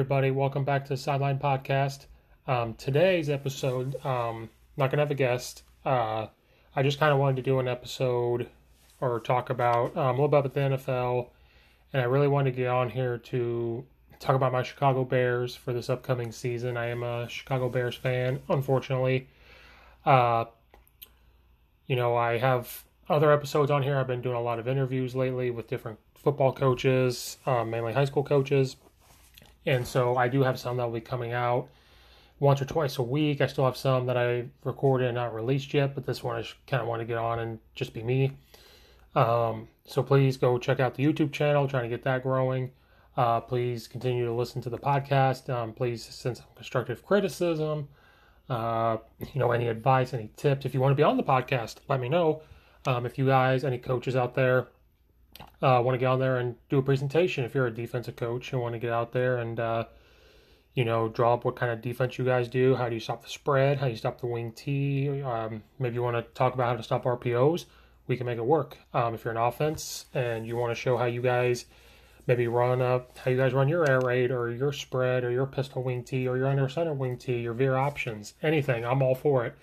Everybody, welcome back to the Sideline Podcast. Um, today's episode, um, not to have a guest. Uh, I just kind of wanted to do an episode or talk about um, a little bit about the NFL, and I really wanted to get on here to talk about my Chicago Bears for this upcoming season. I am a Chicago Bears fan, unfortunately. Uh, you know, I have other episodes on here. I've been doing a lot of interviews lately with different football coaches, um, mainly high school coaches and so I do have some that will be coming out once or twice a week. I still have some that I recorded and not released yet, but this one I kind of want to get on and just be me. Um, so please go check out the YouTube channel, trying to get that growing. Uh, please continue to listen to the podcast. Um, please send some constructive criticism. Uh, you know, any advice, any tips. If you want to be on the podcast, let me know. Um, if you guys, any coaches out there, uh, want to get out there and do a presentation if you're a defensive coach and want to get out there and uh, you know draw up what kind of defense you guys do how do you stop the spread how do you stop the wing t um, maybe you want to talk about how to stop rpos we can make it work. Um, if you're an offense and you want to show how you guys maybe run up how you guys run your air raid or your spread or your pistol wing t or your under center wing t your veer options anything i'm all for it.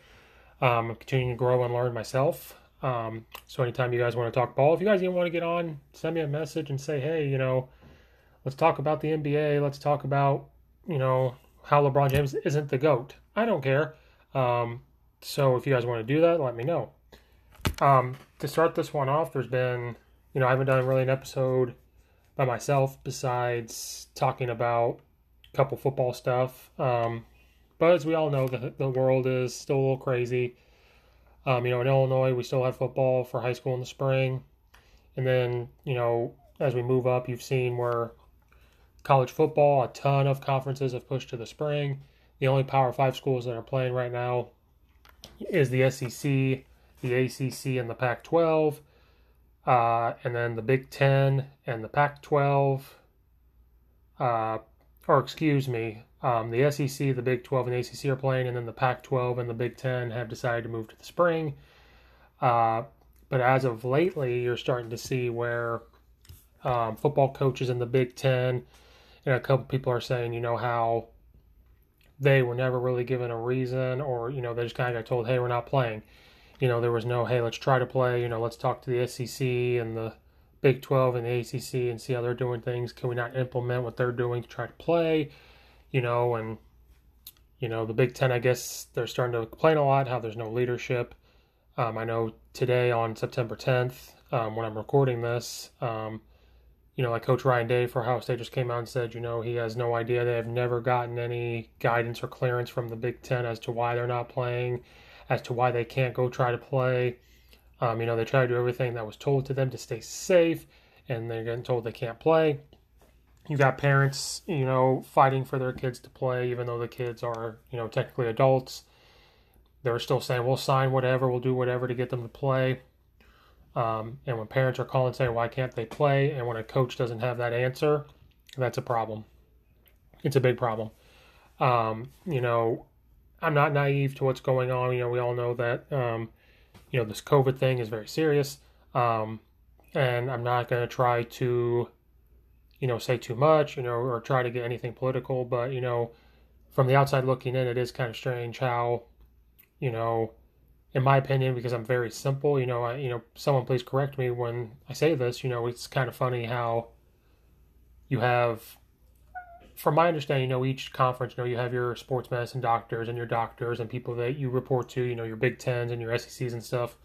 Um, i'm continuing to grow and learn myself um, so anytime you guys want to talk ball, if you guys even want to get on, send me a message and say, hey, you know, let's talk about the NBA. Let's talk about, you know, how LeBron James isn't the GOAT. I don't care. Um, so if you guys want to do that, let me know. Um, to start this one off, there's been, you know, I haven't done really an episode by myself besides talking about a couple football stuff. Um, but as we all know, the, the world is still a little crazy. Um, you know, in Illinois, we still have football for high school in the spring. And then, you know, as we move up, you've seen where college football, a ton of conferences have pushed to the spring. The only Power Five schools that are playing right now is the SEC, the ACC, and the Pac 12. Uh, and then the Big Ten and the Pac 12. Uh, or excuse me, um, the SEC, the Big 12, and the ACC are playing, and then the Pac 12 and the Big 10 have decided to move to the spring. Uh, but as of lately, you're starting to see where um, football coaches in the Big 10 and a couple people are saying, you know, how they were never really given a reason, or, you know, they just kind of got told, hey, we're not playing. You know, there was no, hey, let's try to play, you know, let's talk to the SEC and the Big 12 and the ACC and see how they're doing things. Can we not implement what they're doing to try to play? You know, and you know the Big Ten. I guess they're starting to complain a lot how there's no leadership. Um, I know today on September 10th, um, when I'm recording this, um, you know, like Coach Ryan Day for Ohio State just came out and said, you know, he has no idea. They have never gotten any guidance or clearance from the Big Ten as to why they're not playing, as to why they can't go try to play. Um, you know, they try to do everything that was told to them to stay safe, and they're getting told they can't play. You got parents, you know, fighting for their kids to play, even though the kids are, you know, technically adults. They're still saying, we'll sign whatever, we'll do whatever to get them to play. Um, and when parents are calling saying, why can't they play? And when a coach doesn't have that answer, that's a problem. It's a big problem. Um, you know, I'm not naive to what's going on. You know, we all know that, um, you know, this COVID thing is very serious. Um, and I'm not going to try to, you know, say too much, you know, or try to get anything political. But, you know, from the outside looking in, it is kind of strange how, you know, in my opinion, because I'm very simple, you know, I, you know, someone please correct me when I say this, you know, it's kind of funny how you have from my understanding, you know, each conference, you know, you have your sports medicine doctors and your doctors and people that you report to, you know, your Big Tens and your SECs and stuff.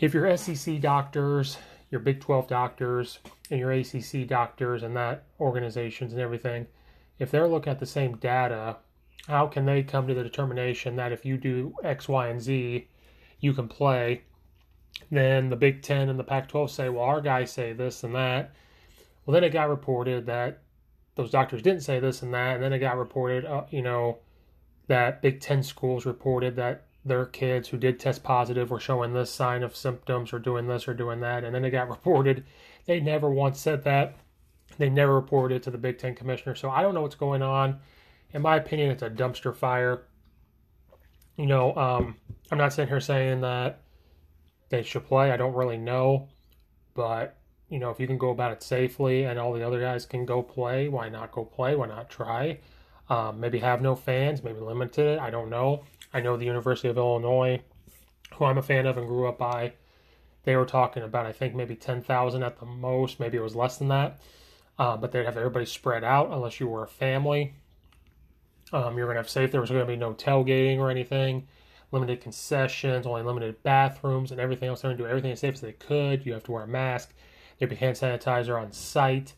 If your SEC doctors, your Big 12 doctors, and your ACC doctors and that organizations and everything, if they're looking at the same data, how can they come to the determination that if you do X, Y, and Z, you can play? Then the Big Ten and the Pac 12 say, well, our guys say this and that. Well, then it got reported that those doctors didn't say this and that, and then it got reported, uh, you know, that Big Ten schools reported that their kids who did test positive were showing this sign of symptoms or doing this or doing that, and then it got reported. They never once said that. They never reported it to the Big Ten commissioner. So I don't know what's going on. In my opinion, it's a dumpster fire. You know, um, I'm not sitting here saying that they should play. I don't really know, but you know, if you can go about it safely and all the other guys can go play, why not go play? Why not try? Um, maybe have no fans, maybe limited. I don't know. I know the University of Illinois, who I'm a fan of and grew up by, they were talking about, I think, maybe 10,000 at the most. Maybe it was less than that. Uh, but they'd have everybody spread out unless you were a family. Um, you're going to have safe. There was going to be no tailgating or anything limited concessions, only limited bathrooms, and everything else. They're going to do everything as safe as they could. You have to wear a mask. There'd be hand sanitizer on site.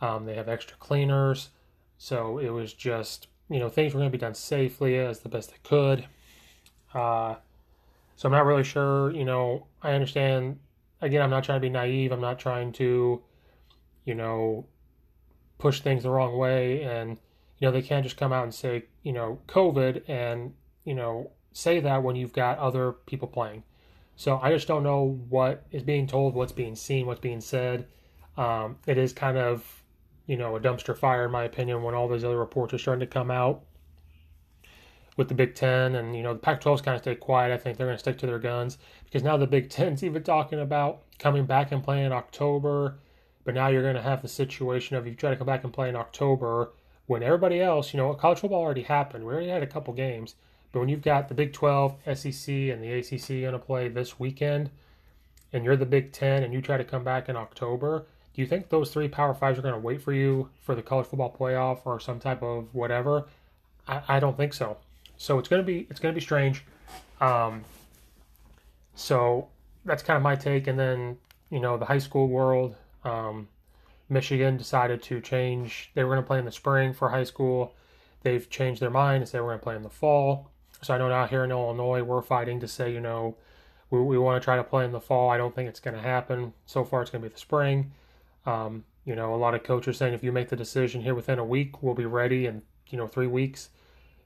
Um, they have extra cleaners. So it was just, you know, things were going to be done safely as the best they could. Uh, so I'm not really sure, you know, I understand. Again, I'm not trying to be naive. I'm not trying to, you know, push things the wrong way. And, you know, they can't just come out and say, you know, COVID and, you know, say that when you've got other people playing. So I just don't know what is being told, what's being seen, what's being said. Um, it is kind of, you know, a dumpster fire in my opinion when all those other reports are starting to come out with the Big Ten and you know the Pac-12's kind of stayed quiet. I think they're going to stick to their guns because now the Big Ten's even talking about coming back and playing in October. But now you're going to have the situation of if you try to come back and play in October when everybody else, you know, college football already happened. We already had a couple games. But when you've got the Big 12, SEC, and the ACC going to play this weekend, and you're the Big 10 and you try to come back in October, do you think those three Power Fives are going to wait for you for the college football playoff or some type of whatever? I, I don't think so. So it's going to be it's going to be strange. Um, so that's kind of my take. And then you know the high school world, um, Michigan decided to change. They were going to play in the spring for high school. They've changed their mind and said we're going to play in the fall. So I know now here in Illinois, we're fighting to say, you know, we, we want to try to play in the fall. I don't think it's going to happen. So far, it's going to be the spring. Um, you know, a lot of coaches saying if you make the decision here within a week, we'll be ready in, you know, three weeks,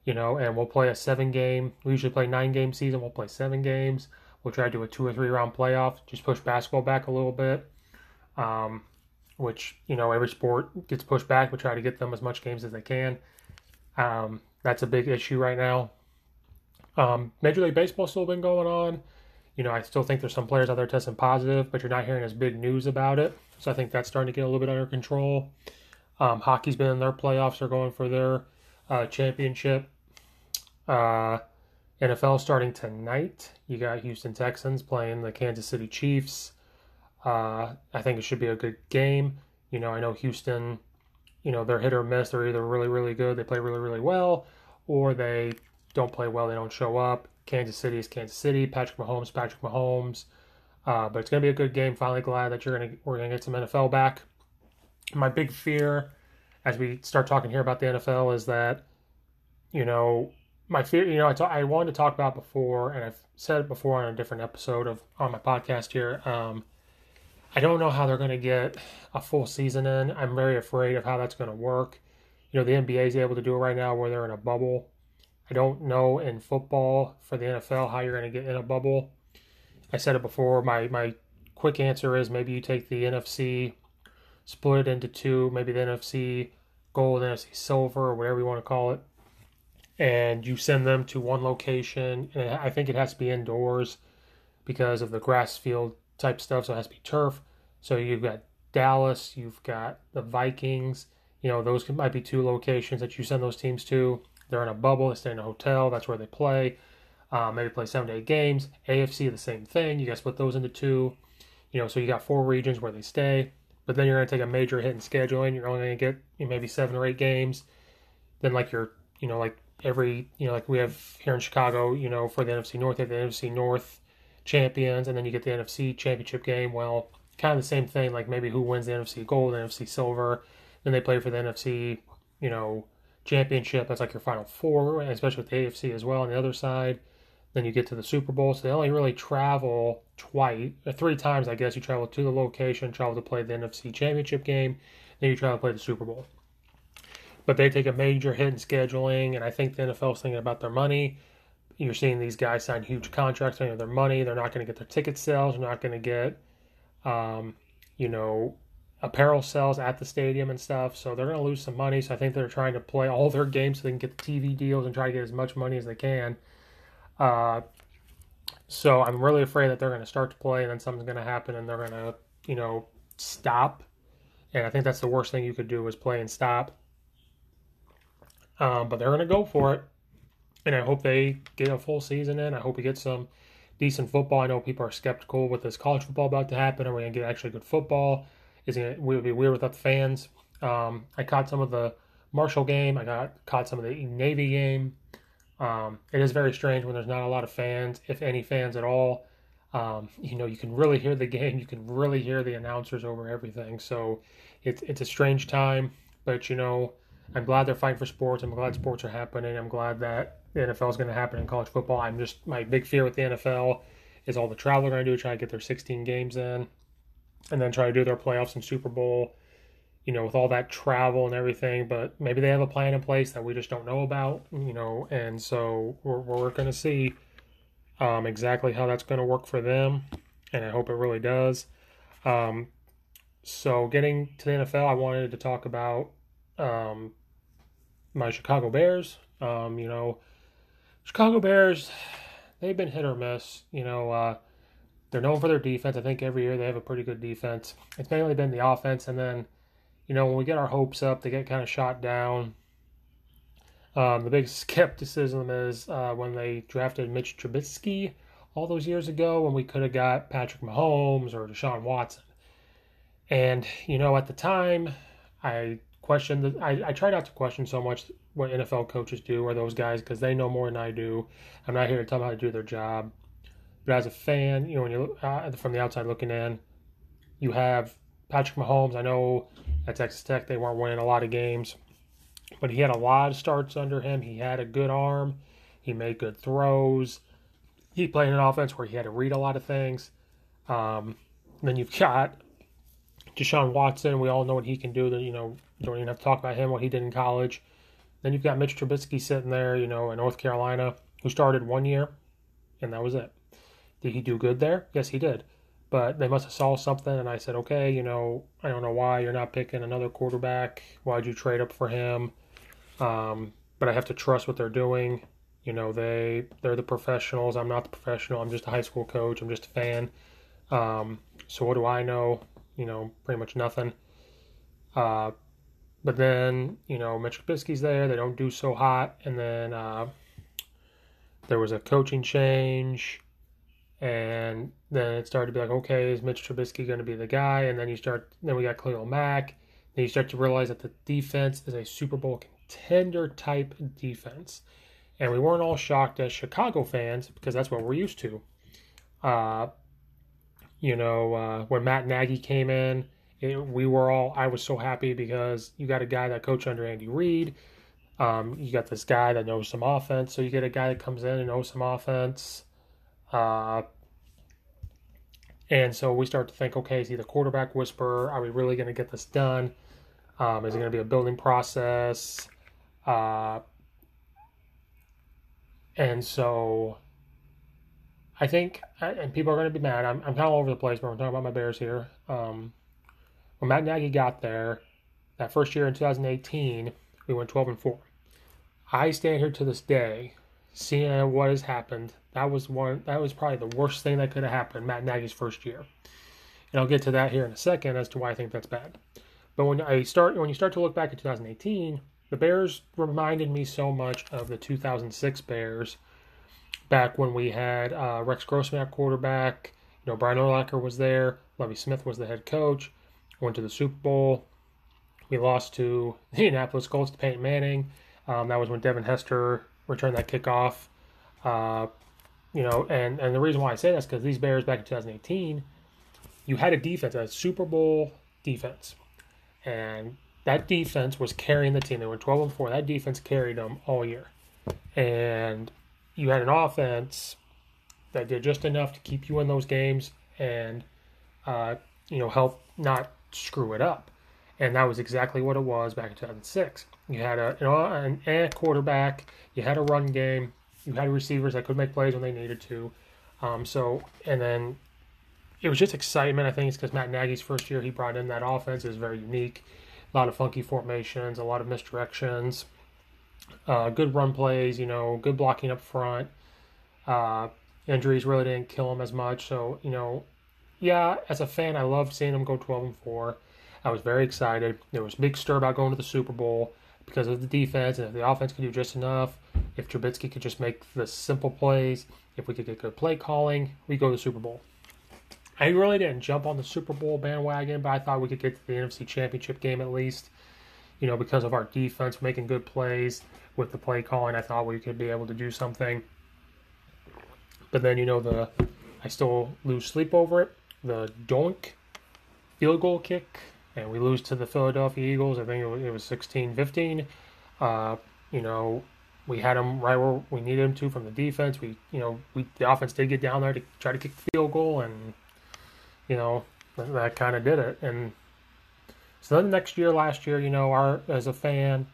you know, and we'll play a seven game. We usually play nine game season. We'll play seven games. We'll try to do a two or three round playoff, just push basketball back a little bit. Um, which, you know, every sport gets pushed back. We try to get them as much games as they can. Um, that's a big issue right now. Um, Major League Baseball still been going on. You know, I still think there's some players out there testing positive, but you're not hearing as big news about it. So I think that's starting to get a little bit under control. Um, hockey's been in their playoffs; they're going for their uh, championship. Uh, NFL starting tonight. You got Houston Texans playing the Kansas City Chiefs. Uh, I think it should be a good game. You know, I know Houston. You know, they're hit or miss. They're either really, really good, they play really, really well, or they don't play well, they don't show up. Kansas City is Kansas City. Patrick Mahomes, Patrick Mahomes. Uh, but it's gonna be a good game. Finally, glad that you're gonna we're gonna get some NFL back. My big fear, as we start talking here about the NFL, is that you know my fear. You know, I, I wanted to talk about before, and I've said it before on a different episode of on my podcast here. Um, I don't know how they're going to get a full season in. I'm very afraid of how that's going to work. You know, the NBA is able to do it right now where they're in a bubble. I don't know in football for the NFL how you're going to get in a bubble. I said it before. My my quick answer is maybe you take the NFC, split it into two, maybe the NFC gold, NFC silver, or whatever you want to call it, and you send them to one location. And I think it has to be indoors because of the grass field type stuff, so it has to be turf. So you've got Dallas, you've got the Vikings. You know, those might be two locations that you send those teams to. They're in a bubble, they stay in a hotel, that's where they play. Uh, maybe play seven to eight games. AFC, the same thing. You got to split those into two. You know, so you got four regions where they stay. But then you're going to take a major hit in scheduling. You're only going to get you know, maybe seven or eight games. Then, like, you're, you know, like every, you know, like we have here in Chicago, you know, for the NFC North, you have the NFC North champions, and then you get the NFC championship game. Well, kind of the same thing, like maybe who wins the NFC gold, the NFC silver. Then they play for the NFC, you know, championship. That's like your final four, especially with the AFC as well on the other side. Then you get to the Super Bowl. So they only really travel twice, uh, three times, I guess. You travel to the location, travel to play the NFC Championship game, then you travel to play the Super Bowl. But they take a major hit in scheduling, and I think the NFL's thinking about their money. You're seeing these guys sign huge contracts, thinking their money. They're not going to get their ticket sales. They're not going to get, um, you know, apparel sales at the stadium and stuff. So they're going to lose some money. So I think they're trying to play all their games so they can get the TV deals and try to get as much money as they can. Uh, so I'm really afraid that they're going to start to play and then something's going to happen and they're going to, you know, stop. And I think that's the worst thing you could do is play and stop. Um, but they're going to go for it. And I hope they get a full season in. I hope we get some decent football. I know people are skeptical with this college football about to happen. Are we going to get actually good football? Is it would be weird without the fans? Um, I caught some of the Marshall game. I got caught some of the Navy game. Um, it is very strange when there's not a lot of fans, if any fans at all. Um, you know, you can really hear the game. You can really hear the announcers over everything. So it's it's a strange time, but you know, I'm glad they're fighting for sports. I'm glad sports are happening. I'm glad that the NFL is going to happen in college football. I'm just my big fear with the NFL is all the travel they're going to do, try to get their 16 games in, and then try to do their playoffs and Super Bowl you know, with all that travel and everything, but maybe they have a plan in place that we just don't know about, you know, and so we're, we're going to see um, exactly how that's going to work for them, and I hope it really does. Um, so, getting to the NFL, I wanted to talk about um, my Chicago Bears. Um, you know, Chicago Bears, they've been hit or miss. You know, uh, they're known for their defense. I think every year they have a pretty good defense. It's mainly been the offense, and then you know, when we get our hopes up, they get kind of shot down. Um, the big skepticism is uh, when they drafted Mitch Trubisky all those years ago when we could have got Patrick Mahomes or Deshaun Watson. And, you know, at the time, I questioned, the, I, I try not to question so much what NFL coaches do or those guys because they know more than I do. I'm not here to tell them how to do their job. But as a fan, you know, when you uh, from the outside looking in, you have Patrick Mahomes. I know at Texas Tech they weren't winning a lot of games, but he had a lot of starts under him. He had a good arm. He made good throws. He played an offense where he had to read a lot of things. Um, then you've got Deshaun Watson. We all know what he can do. That you know, don't even have to talk about him what he did in college. Then you've got Mitch Trubisky sitting there, you know, in North Carolina, who started one year, and that was it. Did he do good there? Yes, he did but they must have saw something and I said, okay, you know, I don't know why you're not picking another quarterback. Why'd you trade up for him? Um, but I have to trust what they're doing. You know, they they're the professionals. I'm not the professional. I'm just a high school coach. I'm just a fan. Um, so what do I know? You know, pretty much nothing. Uh, but then you know, Mitch Trubisky's there. They don't do so hot, and then uh, there was a coaching change and then it started to be like, okay, is Mitch Trubisky going to be the guy? And then you start, then we got Khalil Mack. Then you start to realize that the defense is a Super Bowl contender type defense. And we weren't all shocked as Chicago fans because that's what we're used to. Uh, you know, uh, when Matt Nagy came in, it, we were all, I was so happy because you got a guy that coached under Andy Reid. Um, you got this guy that knows some offense. So you get a guy that comes in and knows some offense. Uh, And so we start to think, okay, is he the quarterback whisperer? Are we really going to get this done? Um, is it going to be a building process? Uh, and so I think, and people are going to be mad. I'm, I'm kind of all over the place, but I'm talking about my Bears here. Um, when Matt Nagy got there, that first year in 2018, we went 12 and 4. I stand here to this day, seeing what has happened. That was one. That was probably the worst thing that could have happened Matt Nagy's first year, and I'll get to that here in a second as to why I think that's bad. But when I start, when you start to look back at 2018, the Bears reminded me so much of the 2006 Bears, back when we had uh, Rex Grossman at quarterback. You know, Brian Urlacher was there. Lovie Smith was the head coach. Went to the Super Bowl. We lost to the Indianapolis Colts to Peyton Manning. Um, that was when Devin Hester returned that kickoff. Uh, you know, and, and the reason why I say that's because these Bears back in 2018, you had a defense, a Super Bowl defense. And that defense was carrying the team. They were 12 and 4. That defense carried them all year. And you had an offense that did just enough to keep you in those games and, uh, you know, help not screw it up. And that was exactly what it was back in 2006. You had a, you know, an, a quarterback, you had a run game, you had receivers that could make plays when they needed to. Um, so, and then it was just excitement. I think it's because Matt Nagy's first year he brought in that offense is very unique. A lot of funky formations, a lot of misdirections, uh, good run plays, you know, good blocking up front. Uh, injuries really didn't kill him as much. So, you know, yeah, as a fan, I loved seeing him go 12 and 4. I was very excited. There was big stir about going to the Super Bowl because of the defense and if the offense could do just enough. If Trubisky could just make the simple plays, if we could get good play calling, we go to the Super Bowl. I really didn't jump on the Super Bowl bandwagon, but I thought we could get to the NFC Championship game at least. You know, because of our defense making good plays with the play calling, I thought we could be able to do something. But then, you know, the I still lose sleep over it. The doink field goal kick, and we lose to the Philadelphia Eagles. I think it was 16 15. Uh, you know, we had them right where we needed them to from the defense. We, you know, we the offense did get down there to try to kick the field goal, and you know that, that kind of did it. And so then next year, last year, you know, our as a fan,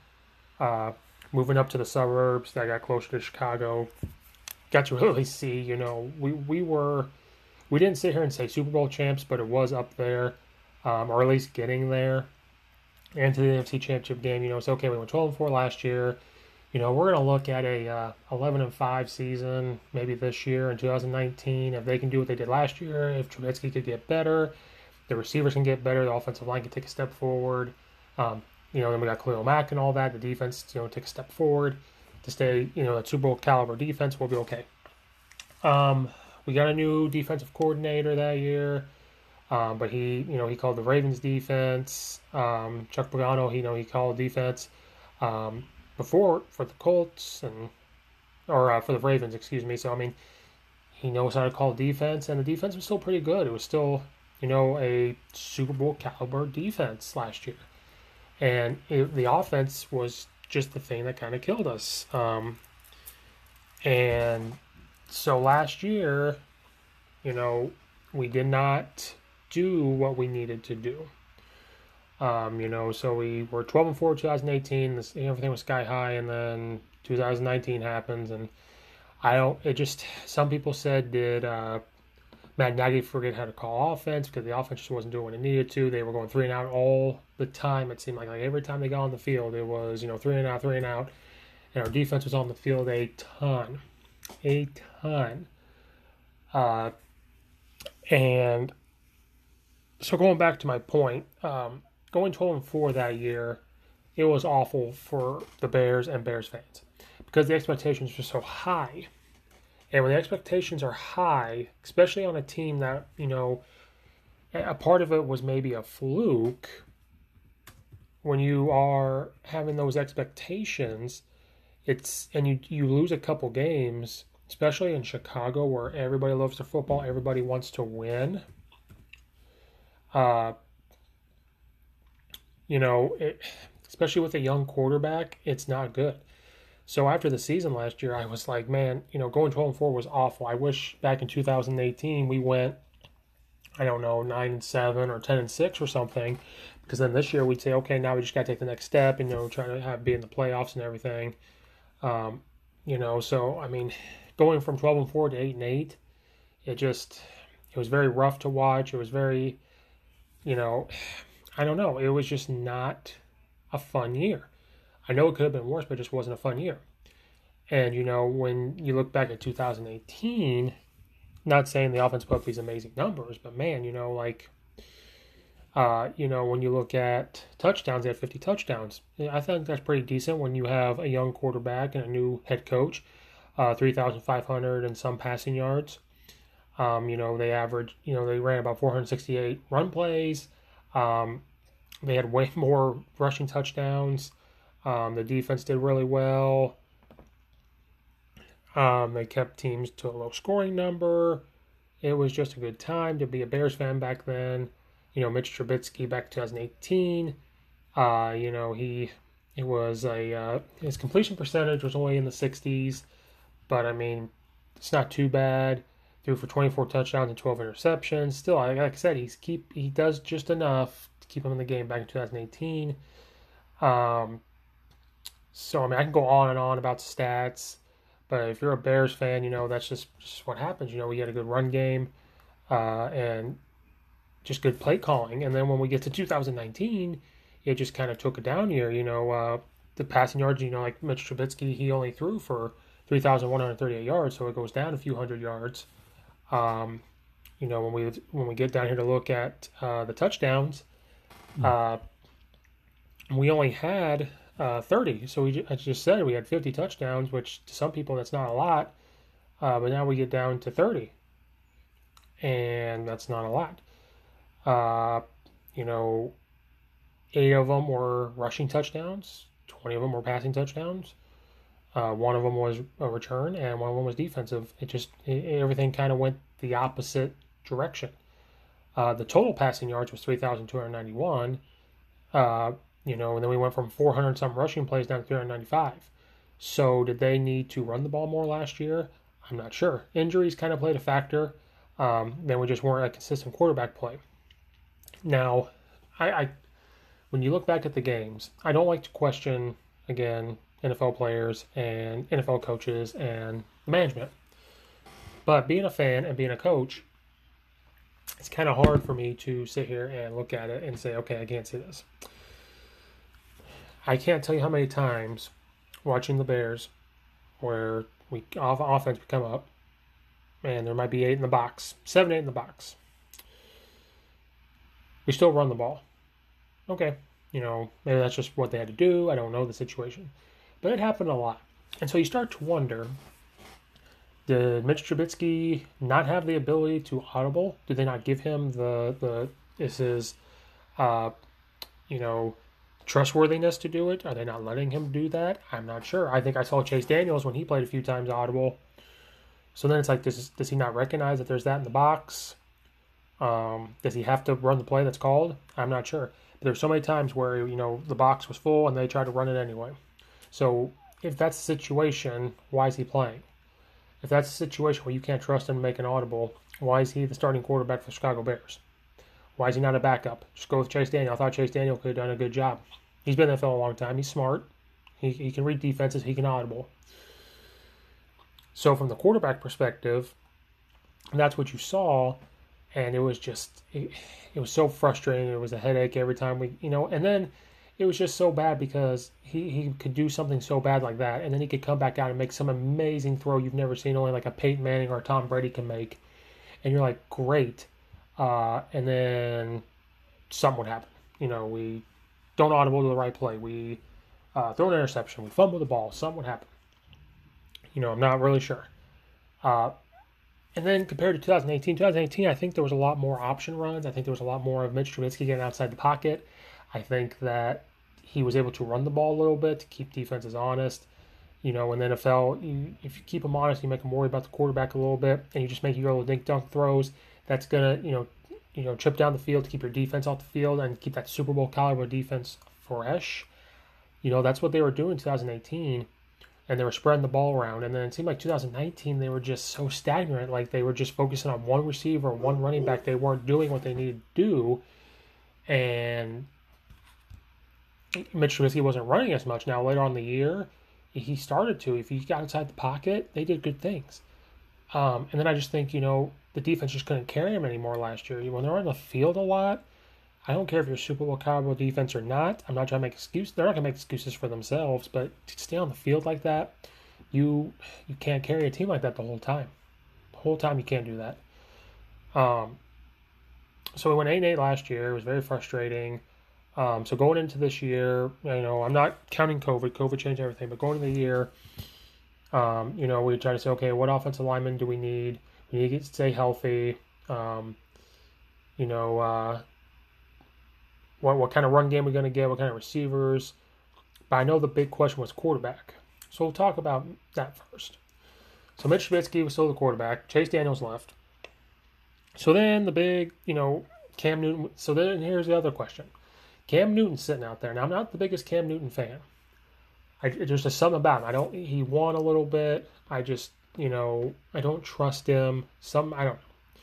uh, moving up to the suburbs, that got closer to Chicago, got to really see, you know, we we were we didn't sit here and say Super Bowl champs, but it was up there, um, or at least getting there. And to the NFC Championship game, you know, it's okay. We went 12 and 4 last year you know, we're going to look at a uh, 11 and 5 season maybe this year in 2019. If they can do what they did last year, if Trubisky could get better, the receivers can get better, the offensive line can take a step forward. Um, you know, then we got Khalil Mack and all that. The defense, you know, take a step forward to stay, you know, that Super Bowl caliber defense. We'll be okay. Um, we got a new defensive coordinator that year. Um, but he, you know, he called the Ravens defense. Um, Chuck Pagano, he, you know, he called defense. Um, before for the Colts and or uh, for the Ravens, excuse me. So I mean, he knows how to call defense, and the defense was still pretty good. It was still, you know, a Super Bowl caliber defense last year, and it, the offense was just the thing that kind of killed us. Um, and so last year, you know, we did not do what we needed to do. Um, you know, so we were 12 and 4 2018. This, everything was sky high, and then 2019 happens, and I don't. It just some people said did uh, Matt Nagy forget how to call offense because the offense just wasn't doing what it needed to. They were going three and out all the time. It seemed like like every time they got on the field, it was you know three and out, three and out, and our defense was on the field a ton, a ton. Uh, and so going back to my point, um, going 12 and 4 that year, it was awful for the Bears and Bears fans because the expectations were so high. And when the expectations are high, especially on a team that, you know, a part of it was maybe a fluke, when you are having those expectations, it's and you you lose a couple games, especially in Chicago where everybody loves their football, everybody wants to win. Uh, you know, it, especially with a young quarterback, it's not good. So after the season last year, I was like, man, you know, going 12 and 4 was awful. I wish back in 2018 we went I don't know, nine and seven or ten and six or something. Because then this year we'd say, okay, now we just got to take the next step and you know try to have be in the playoffs and everything. Um, you know, so I mean, going from twelve and four to eight and eight, it just it was very rough to watch. It was very, you know, I don't know. It was just not a fun year. I know it could have been worse, but it just wasn't a fun year. And you know, when you look back at 2018 not saying the offense put up these amazing numbers, but man, you know, like, uh, you know, when you look at touchdowns, they had 50 touchdowns. I think that's pretty decent when you have a young quarterback and a new head coach, uh, 3,500 and some passing yards. Um, you know, they averaged, you know, they ran about 468 run plays. Um, they had way more rushing touchdowns. Um, the defense did really well. Um, they kept teams to a low scoring number. It was just a good time to be a Bears fan back then. You know, Mitch Trubisky back 2018. Uh, you know, he it was a uh, his completion percentage was only in the 60s, but I mean, it's not too bad. Threw for 24 touchdowns and 12 interceptions. Still, like I said, he's keep he does just enough to keep him in the game back in 2018. Um, so I mean, I can go on and on about stats. But if you're a Bears fan, you know that's just, just what happens. You know, we had a good run game uh, and just good play calling. And then when we get to 2019, it just kind of took a down year. You know, uh, the passing yards, you know, like Mitch Trubisky, he only threw for 3,138 yards, so it goes down a few hundred yards. Um, you know, when we when we get down here to look at uh, the touchdowns, mm. we only had uh, 30. So we, I just said we had 50 touchdowns, which to some people that's not a lot. Uh, but now we get down to 30. And that's not a lot. Uh, you know, eight of them were rushing touchdowns, 20 of them were passing touchdowns. Uh, one of them was a return, and one of them was defensive. It just, it, everything kind of went the opposite direction. Uh, the total passing yards was 3,291. Uh, you know, and then we went from 400 some rushing plays down to 395. So did they need to run the ball more last year? I'm not sure. Injuries kind of played a factor. Um, then we just weren't a consistent quarterback play. Now, I, I when you look back at the games, I don't like to question again NFL players and NFL coaches and management. But being a fan and being a coach, it's kind of hard for me to sit here and look at it and say, okay, I can't see this. I can't tell you how many times watching the Bears where we off offense come up and there might be eight in the box, seven, eight in the box. We still run the ball. Okay, you know, maybe that's just what they had to do. I don't know the situation. But it happened a lot. And so you start to wonder did Mitch Trubisky not have the ability to audible? Did they not give him the, the is, uh, you know, trustworthiness to do it? Are they not letting him do that? I'm not sure. I think I saw Chase Daniels when he played a few times audible. So then it's like, does, does he not recognize that there's that in the box? Um, does he have to run the play that's called? I'm not sure. But there's so many times where, you know, the box was full and they tried to run it anyway. So if that's the situation, why is he playing? If that's a situation where you can't trust him to make an audible, why is he the starting quarterback for the Chicago Bears? Why is he not a backup? Just go with Chase Daniel. I thought Chase Daniel could have done a good job. He's been in the NFL a long time. He's smart. He, he can read defenses. He can audible. So from the quarterback perspective, that's what you saw, and it was just it, it was so frustrating. It was a headache every time we, you know, and then it was just so bad because he, he could do something so bad like that, and then he could come back out and make some amazing throw you've never seen, only like a Peyton Manning or Tom Brady can make, and you're like, great, uh, and then something would happen. You know, we don't audible to the right play. We uh, throw an interception. We fumble the ball. Something would happen. You know, I'm not really sure. Uh, and then compared to 2018, 2018, I think there was a lot more option runs. I think there was a lot more of Mitch Trubisky getting outside the pocket. I think that he was able to run the ball a little bit to keep defenses honest. You know, in the NFL, you, if you keep them honest, you make them worry about the quarterback a little bit, and you just make your little dink dunk throws. That's gonna, you know, you know, chip down the field to keep your defense off the field and keep that Super Bowl caliber defense fresh. You know, that's what they were doing in 2018. and they were spreading the ball around. And then it seemed like 2019 they were just so stagnant, like they were just focusing on one receiver, one running back. They weren't doing what they needed to do, and Mitch Trubisky wasn't running as much. Now later on the year, he started to. If he got inside the pocket, they did good things. Um, and then I just think you know the defense just couldn't carry him anymore last year. When they're on the field a lot, I don't care if you're Super Bowl caliber defense or not. I'm not trying to make excuses. They're not going to make excuses for themselves, but to stay on the field like that, you you can't carry a team like that the whole time. The whole time you can't do that. Um, so we went eight eight last year. It was very frustrating. Um, so going into this year, you know, I'm not counting COVID. COVID changed everything, but going into the year, um, you know, we try to say, okay, what offensive lineman do we need? We need to stay healthy. Um, you know, uh, what what kind of run game we're going to get? What kind of receivers? But I know the big question was quarterback. So we'll talk about that first. So Mitch Trubisky was still the quarterback. Chase Daniels left. So then the big, you know, Cam Newton. So then here's the other question. Cam Newton's sitting out there. Now I'm not the biggest Cam Newton fan. I there's just something about him. I don't. He won a little bit. I just, you know, I don't trust him. Some I don't know.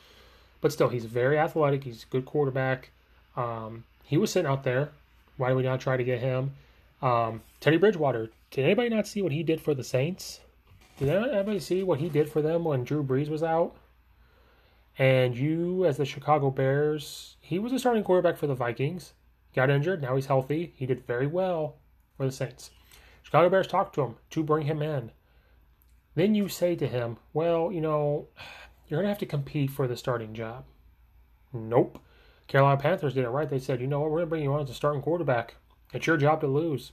But still, he's very athletic. He's a good quarterback. Um, he was sitting out there. Why do we not try to get him? Um, Teddy Bridgewater. Did anybody not see what he did for the Saints? Did anybody see what he did for them when Drew Brees was out? And you, as the Chicago Bears, he was a starting quarterback for the Vikings. Got injured. Now he's healthy. He did very well for the Saints. Chicago Bears talked to him to bring him in. Then you say to him, well, you know, you're going to have to compete for the starting job. Nope. Carolina Panthers did it right. They said, you know what, we're going to bring you on as a starting quarterback. It's your job to lose.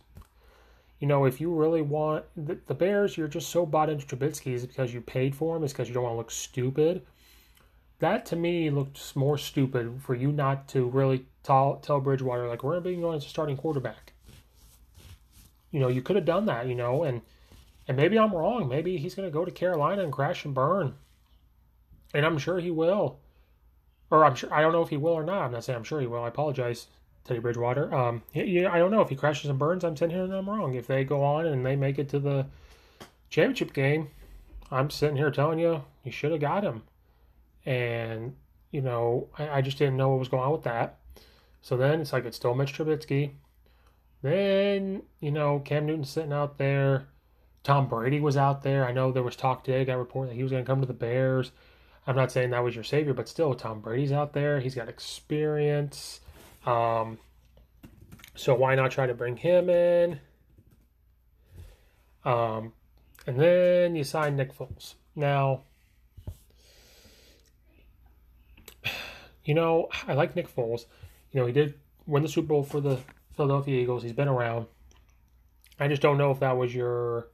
You know, if you really want the, the Bears, you're just so bought into Trubisky is because you paid for him, is because you don't want to look stupid. That to me looked more stupid for you not to really tell, tell Bridgewater, like, we're going to bring you on as a starting quarterback. You know, you could have done that, you know, and and maybe I'm wrong. Maybe he's going to go to Carolina and crash and burn. And I'm sure he will or I'm sure I don't know if he will or not. I'm not saying I'm sure he will. I apologize, Teddy Bridgewater. Um, yeah, I don't know if he crashes and burns. I'm sitting here and I'm wrong. If they go on and they make it to the championship game, I'm sitting here telling you you should have got him. And you know, I, I, just didn't know what was going on with that. So then it's like it's still Mitch Trubisky. Then you know Cam Newton's sitting out there. Tom Brady was out there. I know there was talk today. Got report that he was going to come to the Bears. I'm not saying that was your savior, but still, Tom Brady's out there. He's got experience. Um, so why not try to bring him in? Um, and then you sign Nick Foles. Now, you know, I like Nick Foles. You know, he did win the Super Bowl for the Philadelphia Eagles. He's been around. I just don't know if that was your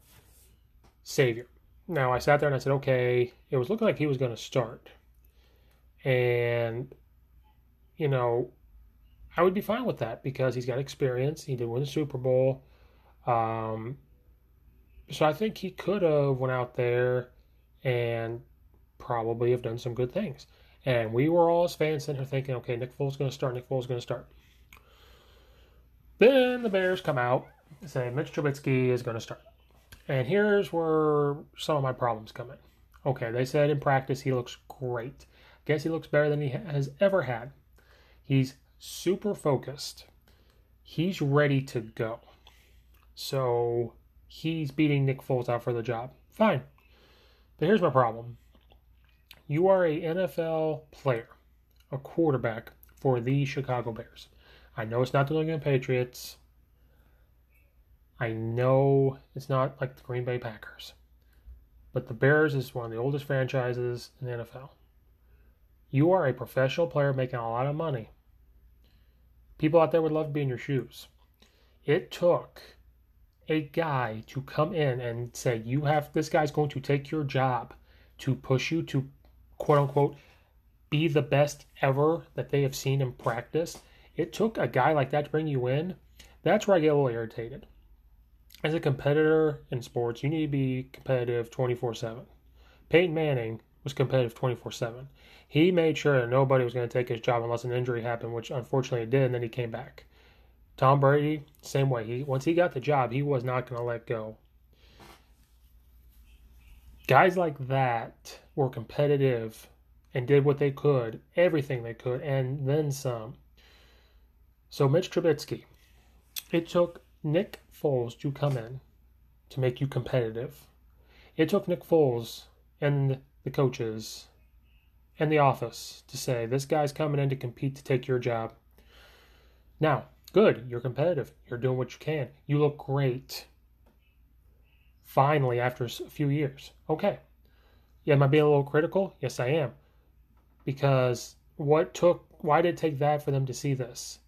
savior. Now I sat there and I said, okay, it was looking like he was going to start. And, you know, I would be fine with that because he's got experience. He did win the Super Bowl. Um, so I think he could have went out there and probably have done some good things. And we were all as fans sitting here thinking, okay, Nick Foles is going to start. Nick Foles is going to start. Then the Bears come out and say Mitch Trubisky is going to start. And here's where some of my problems come in. Okay, they said in practice he looks great. Guess he looks better than he has ever had. He's super focused. He's ready to go. So he's beating Nick Foles out for the job. Fine. But here's my problem. You are a NFL player, a quarterback for the Chicago Bears. I know it's not the New England Patriots. I know it's not like the Green Bay Packers, but the Bears is one of the oldest franchises in the NFL. You are a professional player making a lot of money. People out there would love to be in your shoes. It took a guy to come in and say, You have this guy's going to take your job to push you to quote unquote be the best ever that they have seen in practice. It took a guy like that to bring you in. That's where I get a little irritated as a competitor in sports, you need to be competitive 24 7. Peyton Manning was competitive 24 7. He made sure that nobody was going to take his job unless an injury happened, which unfortunately it did, and then he came back. Tom Brady, same way. He once he got the job, he was not going to let go. Guys like that were competitive and did what they could, everything they could, and then some. So Mitch Trubisky, it took Nick Foles to come in to make you competitive. It took Nick Foles and the coaches and the office to say this guy's coming in to compete to take your job. Now, good, you're competitive. You're doing what you can. You look great. Finally, after a few years. Okay. Yeah, am I being a little critical? Yes, I am. Because what took, why did it take that for them to see this?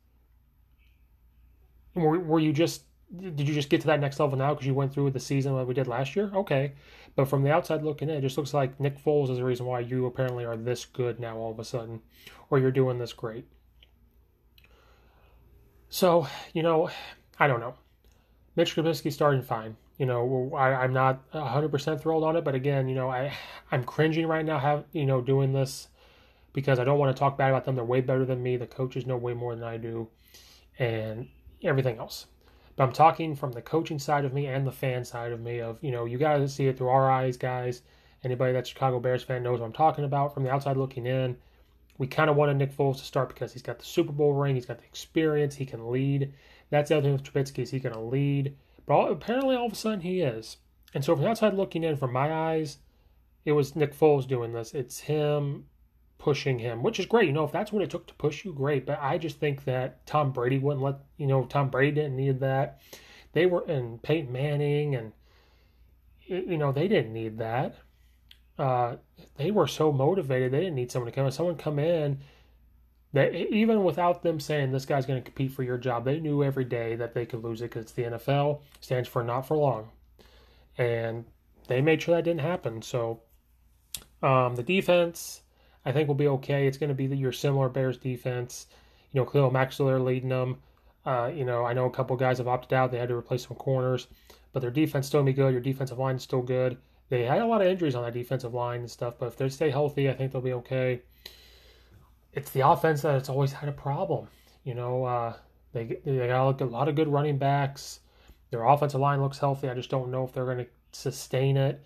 Were, were you just, did you just get to that next level now because you went through the season like we did last year? Okay. But from the outside looking in, it just looks like Nick Foles is the reason why you apparently are this good now all of a sudden, or you're doing this great. So, you know, I don't know. Mitch Trubisky starting fine. You know, I, am not 100% thrilled on it, but again, you know, I I'm cringing right now, have you know, doing this because I don't want to talk bad about them. They're way better than me. The coaches know way more than I do, and everything else. But I'm talking from the coaching side of me and the fan side of me. Of you know, you got to see it through our eyes, guys. Anybody that's Chicago Bears fan knows what I'm talking about. From the outside looking in, we kind of wanted Nick Foles to start because he's got the Super Bowl ring, he's got the experience, he can lead. That's the other thing with Trubisky is he to lead. But apparently, all of a sudden, he is. And so, from outside looking in, from my eyes, it was Nick Foles doing this. It's him pushing him, which is great. You know, if that's what it took to push you, great. But I just think that Tom Brady wouldn't let, you know, Tom Brady didn't need that. They were, and Peyton Manning, and, you know, they didn't need that. Uh, they were so motivated, they didn't need someone to come in. Someone come in that even without them saying this guy's going to compete for your job, they knew every day that they could lose it because the NFL stands for not for long, and they made sure that didn't happen. So um, the defense, I think, will be okay. It's going to be the, your similar Bears defense. You know, Khalil there leading them. Uh, you know, I know a couple guys have opted out. They had to replace some corners, but their defense still be good. Your defensive line is still good. They had a lot of injuries on that defensive line and stuff, but if they stay healthy, I think they'll be okay it's the offense that it's always had a problem. You know, uh, they they got a lot of good running backs. Their offensive line looks healthy. I just don't know if they're going to sustain it.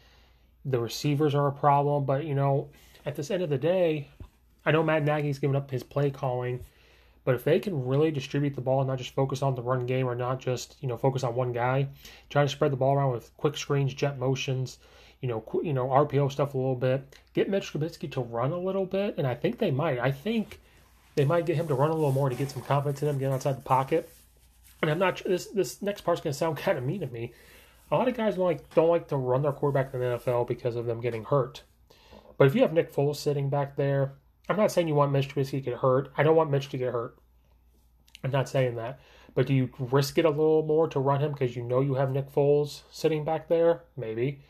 The receivers are a problem, but you know, at this end of the day, I know Matt Nagy's given up his play calling, but if they can really distribute the ball and not just focus on the run game or not just you know focus on one guy, try to spread the ball around with quick screens, jet motions, you know, you know RPO stuff a little bit. Get Mitch Trubisky to run a little bit, and I think they might. I think they might get him to run a little more to get some confidence in him, get outside the pocket. And I'm not. This this next part's going to sound kind of mean to me. A lot of guys don't like don't like to run their quarterback in the NFL because of them getting hurt. But if you have Nick Foles sitting back there, I'm not saying you want Mitch Trubisky to get hurt. I don't want Mitch to get hurt. I'm not saying that. But do you risk it a little more to run him because you know you have Nick Foles sitting back there? Maybe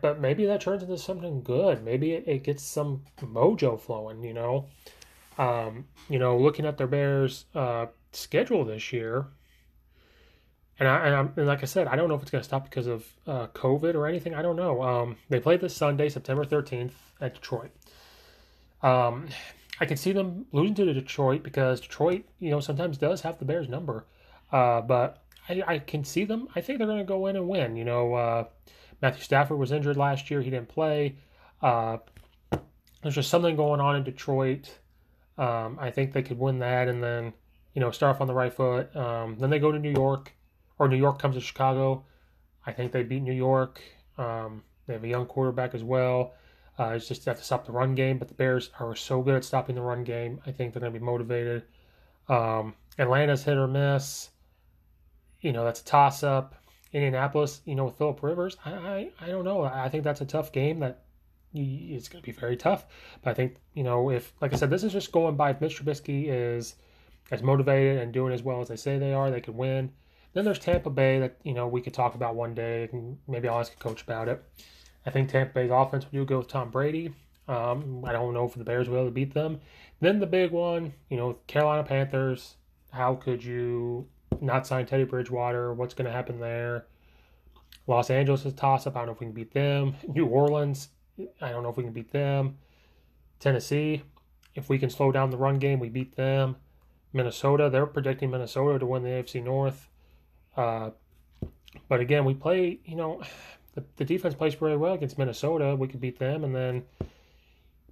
but maybe that turns into something good. Maybe it, it gets some mojo flowing. You know, um, you know, looking at their Bears uh, schedule this year, and I and, and, like I said, I don't know if it's going to stop because of uh, COVID or anything. I don't know. Um, they play this Sunday, September thirteenth, at Detroit. Um, I can see them losing to Detroit because Detroit, you know, sometimes does have the Bears number. Uh, but I, I, can see them. I think they're going to go in and win. You know, uh, Matthew Stafford was injured last year; he didn't play. Uh, there's just something going on in Detroit. Um, I think they could win that, and then you know start off on the right foot. Um, then they go to New York, or New York comes to Chicago. I think they beat New York. Um, they have a young quarterback as well. Uh, it's just they have to stop the run game, but the Bears are so good at stopping the run game. I think they're going to be motivated. Um, Atlanta's hit or miss. You know that's a toss up. Indianapolis, you know, Philip Rivers, I, I, I don't know. I think that's a tough game that it's going to be very tough. But I think, you know, if, like I said, this is just going by if Mitch Trubisky is as motivated and doing as well as they say they are, they could win. Then there's Tampa Bay that, you know, we could talk about one day. And maybe I'll ask a coach about it. I think Tampa Bay's offense would do go with Tom Brady. Um, I don't know if the Bears will be able to beat them. Then the big one, you know, Carolina Panthers. How could you not sign Teddy Bridgewater. What's going to happen there? Los Angeles is toss up. I don't know if we can beat them. New Orleans, I don't know if we can beat them. Tennessee, if we can slow down the run game, we beat them. Minnesota, they're predicting Minnesota to win the AFC North. Uh, but again, we play, you know, the, the defense plays very well against Minnesota. We could beat them, and then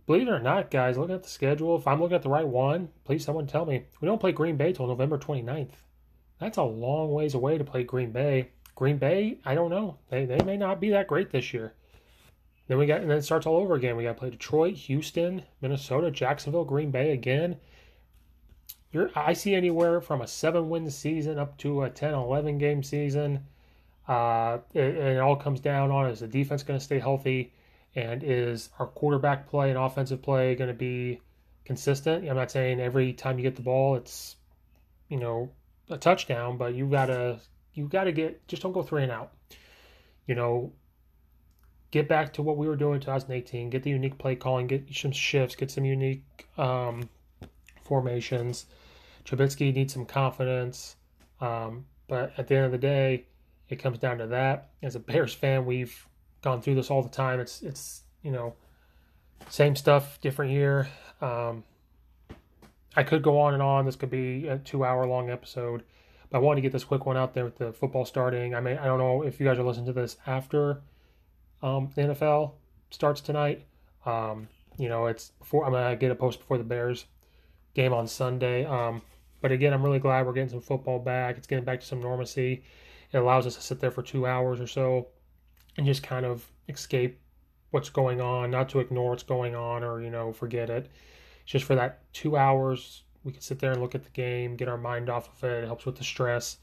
believe it or not, guys, looking at the schedule, if I'm looking at the right one, please someone tell me. We don't play Green Bay till November 29th. That's a long ways away to play Green Bay. Green Bay, I don't know. They, they may not be that great this year. Then we got, and then it starts all over again. We got to play Detroit, Houston, Minnesota, Jacksonville, Green Bay again. You're, I see anywhere from a seven win season up to a 10, 11 game season. Uh, it, it all comes down on is the defense going to stay healthy and is our quarterback play and offensive play going to be consistent? I'm not saying every time you get the ball it's you know a touchdown, but you gotta you gotta get just don't go three and out. You know, get back to what we were doing in 2018. Get the unique play calling. Get some shifts. Get some unique um, formations. Trubisky needs some confidence. Um, but at the end of the day, it comes down to that. As a Bears fan, we've gone through this all the time. It's it's you know same stuff, different year. Um, I could go on and on. This could be a two hour long episode, but I wanted to get this quick one out there with the football starting. I mean, I don't know if you guys are listening to this after um, the NFL starts tonight. Um, you know, it's before I'm gonna get a post before the Bears game on Sunday. Um, but again, I'm really glad we're getting some football back. It's getting back to some normalcy. It allows us to sit there for two hours or so and just kind of escape what's going on, not to ignore what's going on or, you know, forget it. Just for that two hours, we can sit there and look at the game, get our mind off of it. It helps with the stress.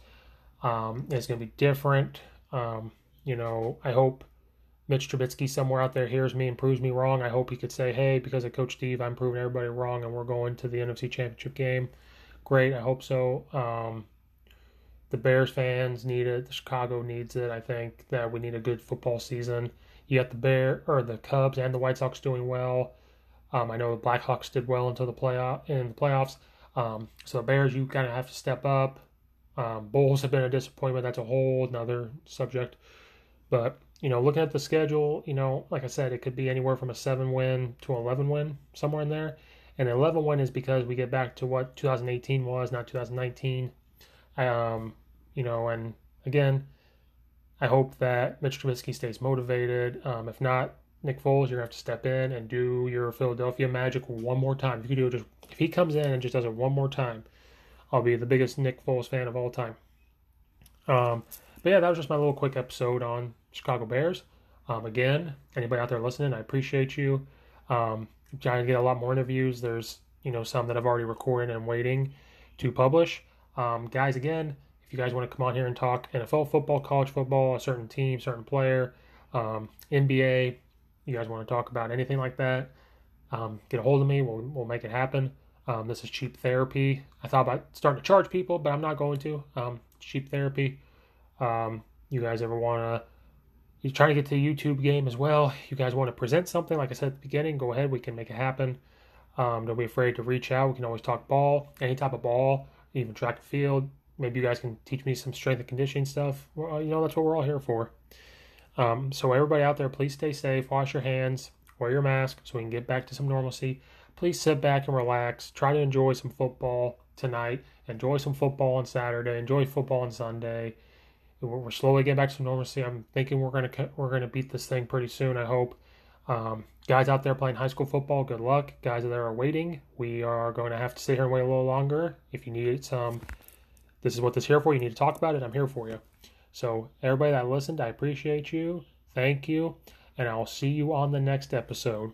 Um, it's going to be different. Um, you know, I hope Mitch Trubisky somewhere out there hears me and proves me wrong. I hope he could say, hey, because of Coach Steve, I'm proving everybody wrong and we're going to the NFC Championship game. Great. I hope so. Um, the Bears fans need it. The Chicago needs it. I think that we need a good football season. You got the Bear or the Cubs and the White Sox doing well. Um, I know the Blackhawks did well until the playoff in the playoffs. Um, so the Bears, you kind of have to step up. Um, Bulls have been a disappointment. That's a whole another subject. But you know, looking at the schedule, you know, like I said, it could be anywhere from a seven win to an eleven win, somewhere in there. And the 11 win is because we get back to what 2018 was, not 2019. Um, you know, and again, I hope that Mitch Trubisky stays motivated. Um, if not, Nick Foles, you're gonna have to step in and do your Philadelphia Magic one more time. If you do just if he comes in and just does it one more time, I'll be the biggest Nick Foles fan of all time. Um, but yeah, that was just my little quick episode on Chicago Bears. Um, again, anybody out there listening, I appreciate you. Um, trying to get a lot more interviews. There's you know some that I've already recorded and waiting to publish. Um, guys, again, if you guys want to come on here and talk NFL football, college football, a certain team, certain player, um, NBA, you guys want to talk about anything like that, um, get a hold of me. We'll, we'll make it happen. Um, this is cheap therapy. I thought about starting to charge people, but I'm not going to. Um, cheap therapy. Um, you guys ever want to? You're trying to get to the YouTube game as well. You guys want to present something, like I said at the beginning, go ahead. We can make it happen. Um, don't be afraid to reach out. We can always talk ball, any type of ball, even track and field, maybe you guys can teach me some strength and conditioning stuff. Well, you know, that's what we're all here for. Um, so everybody out there, please stay safe, wash your hands, wear your mask so we can get back to some normalcy. Please sit back and relax. Try to enjoy some football tonight. Enjoy some football on Saturday. Enjoy football on Sunday. We're slowly getting back to some normalcy. I'm thinking we're gonna we're gonna beat this thing pretty soon. I hope. Um, guys out there playing high school football, good luck. Guys that are waiting, we are going to have to sit here and wait a little longer. If you need some this is what this here for. You need to talk about it. I'm here for you. So, everybody that listened, I appreciate you. Thank you. And I'll see you on the next episode.